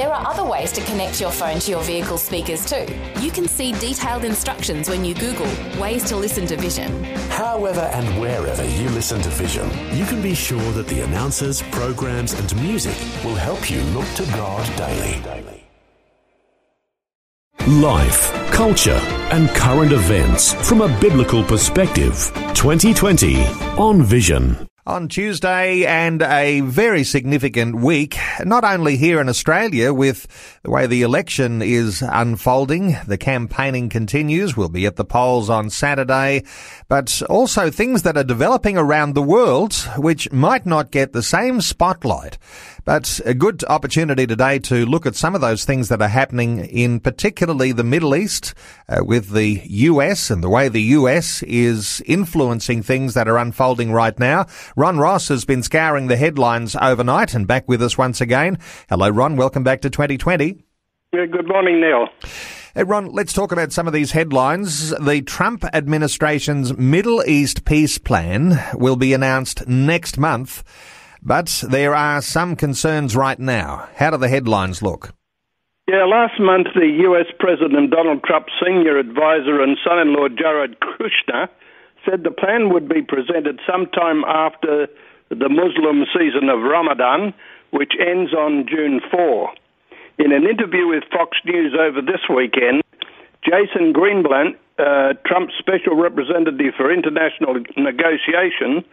There are other ways to connect your phone to your vehicle speakers too. You can see detailed instructions when you Google ways to listen to Vision. However and wherever you listen to Vision, you can be sure that the announcers, programs, and music will help you look to God daily. Life, culture, and current events from a biblical perspective. 2020 on Vision on Tuesday and a very significant week, not only here in Australia with the way the election is unfolding, the campaigning continues, we'll be at the polls on Saturday, but also things that are developing around the world which might not get the same spotlight but a good opportunity today to look at some of those things that are happening in particularly the Middle East uh, with the US and the way the US is influencing things that are unfolding right now. Ron Ross has been scouring the headlines overnight and back with us once again. Hello, Ron. Welcome back to 2020. Yeah, good morning, Neil. Hey, Ron, let's talk about some of these headlines. The Trump administration's Middle East peace plan will be announced next month. But there are some concerns right now. How do the headlines look? Yeah, last month the US President Donald Trump's senior advisor and son in law Jared Kushner said the plan would be presented sometime after the Muslim season of Ramadan, which ends on June 4. In an interview with Fox News over this weekend, Jason Greenblatt, uh, Trump's special representative for international negotiation,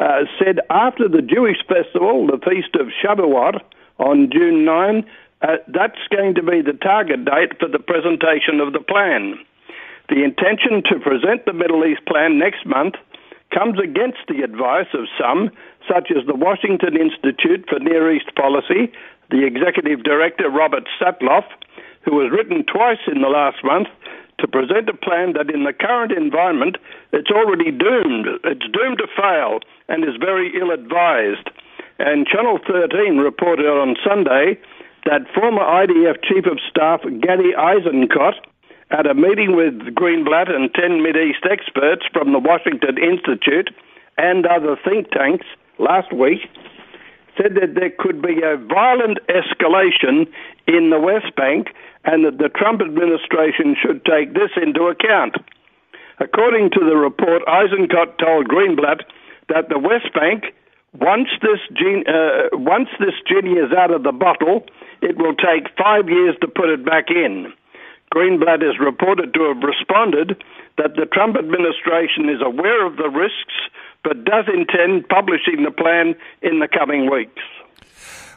uh, said after the Jewish festival, the feast of Shavuot on June 9, uh, that's going to be the target date for the presentation of the plan. The intention to present the Middle East plan next month comes against the advice of some, such as the Washington Institute for Near East Policy, the executive director Robert Satloff, who has written twice in the last month to present a plan that in the current environment it's already doomed. It's doomed to fail and is very ill advised. And Channel 13 reported on Sunday that former IDF Chief of Staff Gadi Eisenkot, at a meeting with Greenblatt and 10 Mideast experts from the Washington Institute and other think tanks last week, said that there could be a violent escalation in the West Bank and that the Trump administration should take this into account. According to the report, Eisenkot told Greenblatt that the West Bank, once this, genie, uh, once this genie is out of the bottle, it will take five years to put it back in. Greenblatt is reported to have responded that the Trump administration is aware of the risks but does intend publishing the plan in the coming weeks.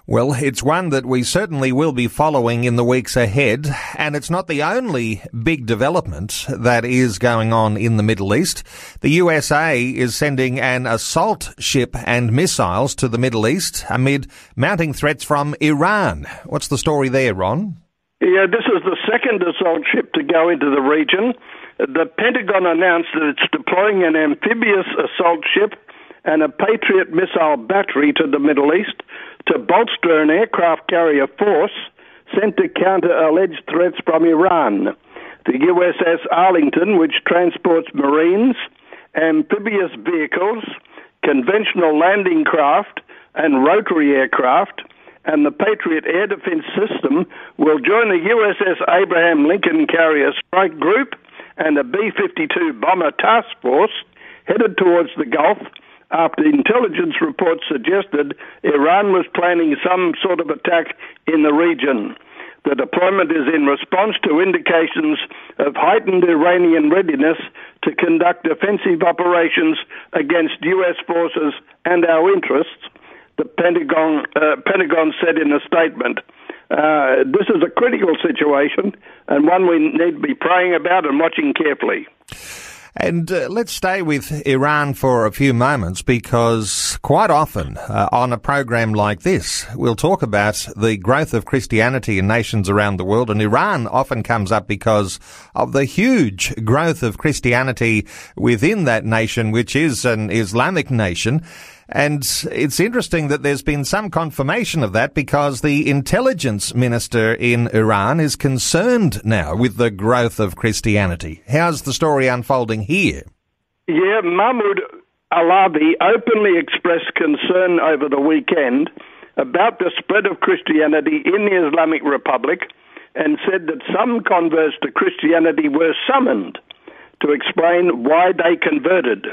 Well, it's one that we certainly will be following in the weeks ahead, and it's not the only big development that is going on in the Middle East. The USA is sending an assault ship and missiles to the Middle East amid mounting threats from Iran. What's the story there, Ron? Yeah, this is the second assault ship to go into the region. The Pentagon announced that it's deploying an amphibious assault ship and a Patriot missile battery to the Middle East to bolster an aircraft carrier force sent to counter alleged threats from Iran. The USS Arlington, which transports Marines, amphibious vehicles, conventional landing craft, and rotary aircraft, and the Patriot Air Defense System will join the USS Abraham Lincoln Carrier Strike Group and the B 52 Bomber Task Force headed towards the Gulf after intelligence reports suggested Iran was planning some sort of attack in the region. The deployment is in response to indications of heightened Iranian readiness to conduct offensive operations against U.S. forces and our interests, the Pentagon, uh, Pentagon said in a statement. Uh, this is a critical situation and one we need to be praying about and watching carefully. And uh, let's stay with Iran for a few moments because quite often uh, on a program like this, we'll talk about the growth of Christianity in nations around the world. And Iran often comes up because of the huge growth of Christianity within that nation, which is an Islamic nation. And it's interesting that there's been some confirmation of that because the intelligence minister in Iran is concerned now with the growth of Christianity. How's the story unfolding here? Yeah, Mahmoud Alavi openly expressed concern over the weekend about the spread of Christianity in the Islamic Republic and said that some converts to Christianity were summoned to explain why they converted.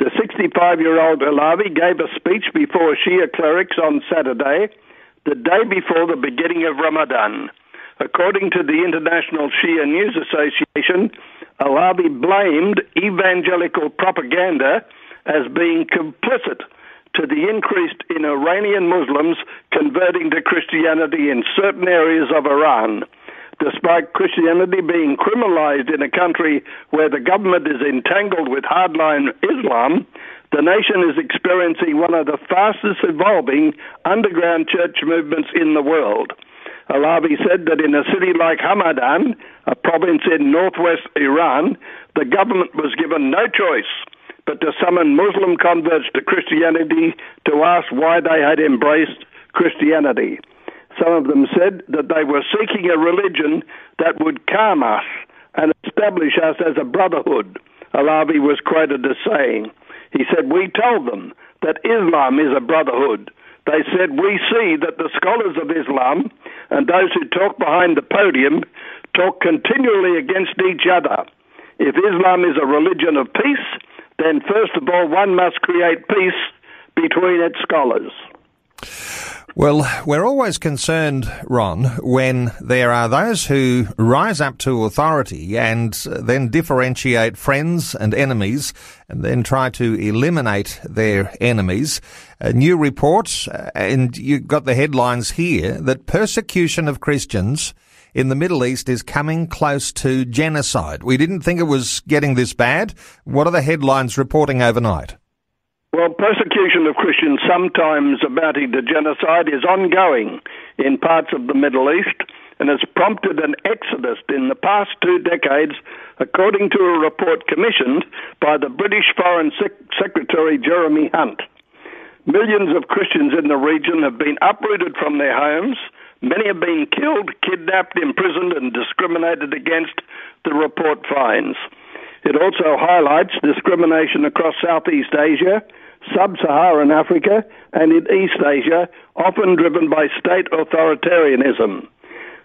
The 65 year old Alavi gave a speech before Shia clerics on Saturday, the day before the beginning of Ramadan. According to the International Shia News Association, Alavi blamed evangelical propaganda as being complicit to the increase in Iranian Muslims converting to Christianity in certain areas of Iran despite Christianity being criminalized in a country where the government is entangled with hardline Islam, the nation is experiencing one of the fastest evolving underground church movements in the world. Alavi said that in a city like Hamadan, a province in northwest Iran, the government was given no choice but to summon Muslim converts to Christianity to ask why they had embraced Christianity. Some of them said that they were seeking a religion that would calm us and establish us as a brotherhood. Alavi was quoted as saying, he said, We told them that Islam is a brotherhood. They said, We see that the scholars of Islam and those who talk behind the podium talk continually against each other. If Islam is a religion of peace, then first of all, one must create peace between its scholars. Well, we're always concerned, Ron, when there are those who rise up to authority and then differentiate friends and enemies and then try to eliminate their enemies. A new report, uh, and you've got the headlines here, that persecution of Christians in the Middle East is coming close to genocide. We didn't think it was getting this bad. What are the headlines reporting overnight? Well, persecution of Christians, sometimes amounting to genocide, is ongoing in parts of the Middle East and has prompted an exodus in the past two decades, according to a report commissioned by the British Foreign Secretary Jeremy Hunt. Millions of Christians in the region have been uprooted from their homes. Many have been killed, kidnapped, imprisoned, and discriminated against, the report finds. It also highlights discrimination across Southeast Asia, Sub Saharan Africa, and in East Asia, often driven by state authoritarianism.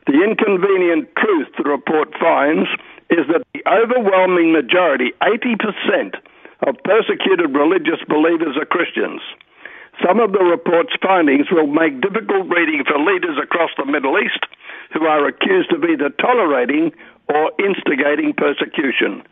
The inconvenient truth the report finds is that the overwhelming majority, 80%, of persecuted religious believers are Christians. Some of the report's findings will make difficult reading for leaders across the Middle East who are accused of either tolerating or instigating persecution.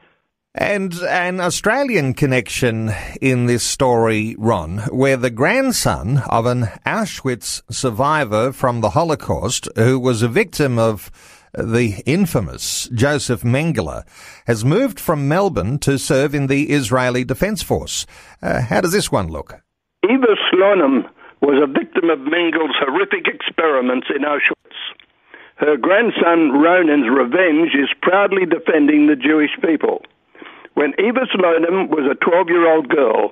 And an Australian connection in this story, Ron, where the grandson of an Auschwitz survivor from the Holocaust who was a victim of the infamous Joseph Mengele has moved from Melbourne to serve in the Israeli Defence Force. Uh, how does this one look? Eva Slonim was a victim of Mengele's horrific experiments in Auschwitz. Her grandson Ronan's revenge is proudly defending the Jewish people. When Eva Slonim was a 12 year old girl,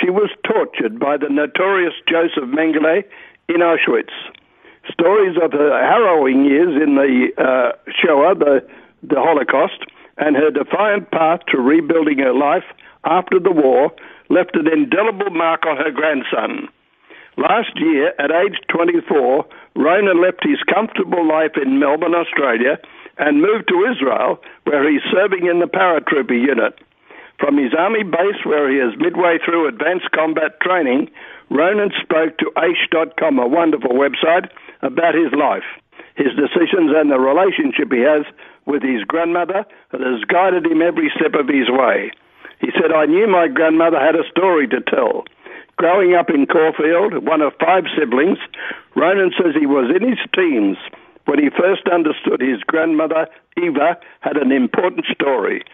she was tortured by the notorious Joseph Mengele in Auschwitz. Stories of her harrowing years in the uh, Shoah, the, the Holocaust, and her defiant path to rebuilding her life after the war left an indelible mark on her grandson. Last year, at age 24, Rona left his comfortable life in Melbourne, Australia, and moved to Israel, where he's serving in the paratrooper unit. From his army base, where he is midway through advanced combat training, Ronan spoke to Aish.com, a wonderful website, about his life, his decisions, and the relationship he has with his grandmother that has guided him every step of his way. He said, I knew my grandmother had a story to tell. Growing up in Caulfield, one of five siblings, Ronan says he was in his teens when he first understood his grandmother, Eva, had an important story.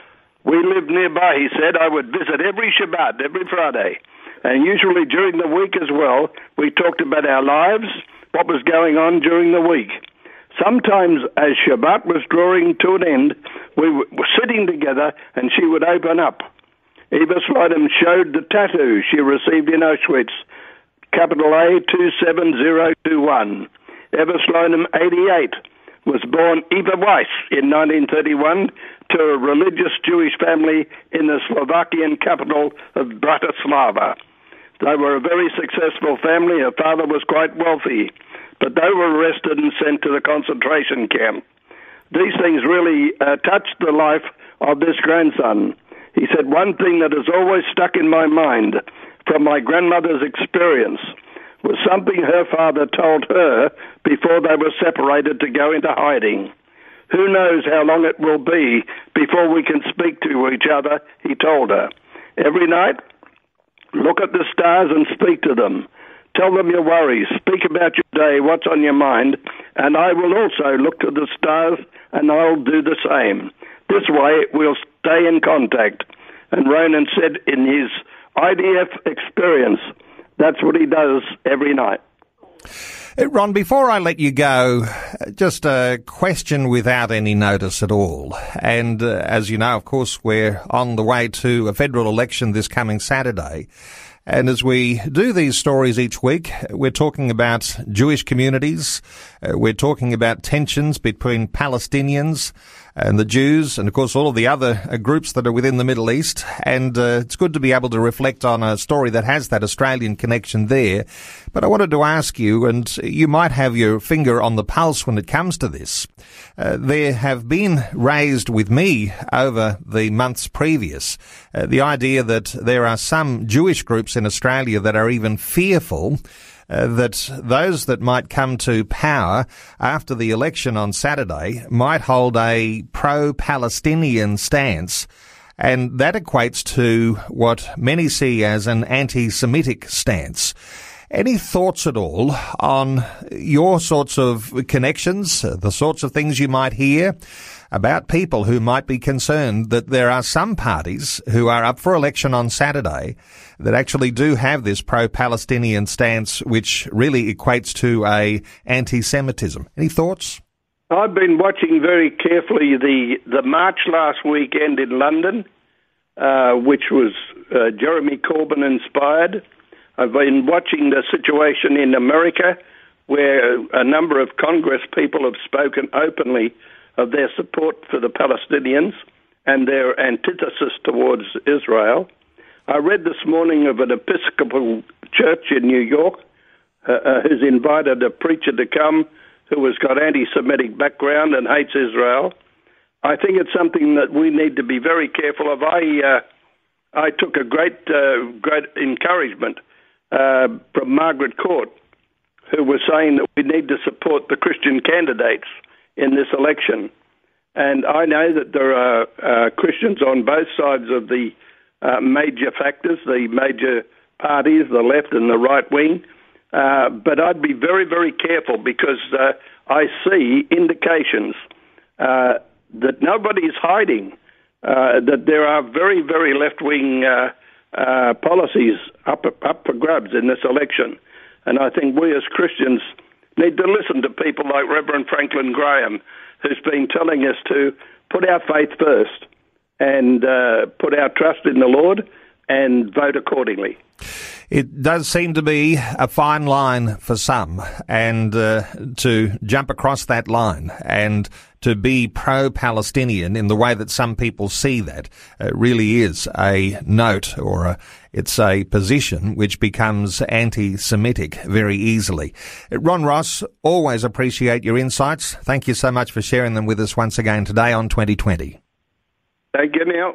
We lived nearby, he said. I would visit every Shabbat, every Friday. And usually during the week as well, we talked about our lives, what was going on during the week. Sometimes, as Shabbat was drawing to an end, we were sitting together and she would open up. Eva Slonim showed the tattoo she received in Auschwitz, capital A 27021. Eva Slonim, 88, was born Eva Weiss in 1931 to a religious Jewish family in the Slovakian capital of Bratislava. They were a very successful family. Her father was quite wealthy, but they were arrested and sent to the concentration camp. These things really uh, touched the life of this grandson. He said, One thing that has always stuck in my mind from my grandmother's experience was something her father told her before they were separated to go into hiding. Who knows how long it will be before we can speak to each other, he told her. Every night, look at the stars and speak to them. Tell them your worries. Speak about your day, what's on your mind, and I will also look to the stars and I'll do the same. This way, we'll stay in contact. And Ronan said in his IDF experience, that's what he does every night. Uh, Ron, before I let you go, just a question without any notice at all. And uh, as you know, of course, we're on the way to a federal election this coming Saturday. And as we do these stories each week, we're talking about Jewish communities. Uh, we're talking about tensions between Palestinians and the Jews, and of course all of the other uh, groups that are within the Middle East. And uh, it's good to be able to reflect on a story that has that Australian connection there. But I wanted to ask you, and you might have your finger on the pulse when it comes to this. Uh, there have been raised with me over the months previous uh, the idea that there are some Jewish groups in Australia that are even fearful uh, that those that might come to power after the election on Saturday might hold a pro-Palestinian stance. And that equates to what many see as an anti-Semitic stance. Any thoughts at all on your sorts of connections, the sorts of things you might hear? About people who might be concerned that there are some parties who are up for election on Saturday that actually do have this pro-Palestinian stance, which really equates to a anti-Semitism. Any thoughts? I've been watching very carefully the the march last weekend in London, uh, which was uh, Jeremy Corbyn inspired. I've been watching the situation in America, where a number of Congress people have spoken openly of their support for the Palestinians and their antithesis towards Israel. I read this morning of an Episcopal church in New York uh, uh, who's invited a preacher to come who has got anti-Semitic background and hates Israel. I think it's something that we need to be very careful of. I uh, I took a great uh, great encouragement uh, from Margaret Court, who was saying that we need to support the Christian candidates in this election. And I know that there are uh, Christians on both sides of the uh, major factors, the major parties, the left and the right wing. Uh, but I'd be very, very careful because uh, I see indications uh, that nobody is hiding, uh, that there are very, very left wing policies up, up for grabs in this election. And I think we as Christians need to listen to people like Reverend Franklin Graham, who's been telling us to put our faith first and uh, put our trust in the Lord and vote accordingly. It does seem to be a fine line for some, and uh, to jump across that line and to be pro-Palestinian in the way that some people see that uh, really is a note or a, it's a position which becomes anti-Semitic very easily. Ron Ross, always appreciate your insights. Thank you so much for sharing them with us once again today on 2020. Thank you, Neil.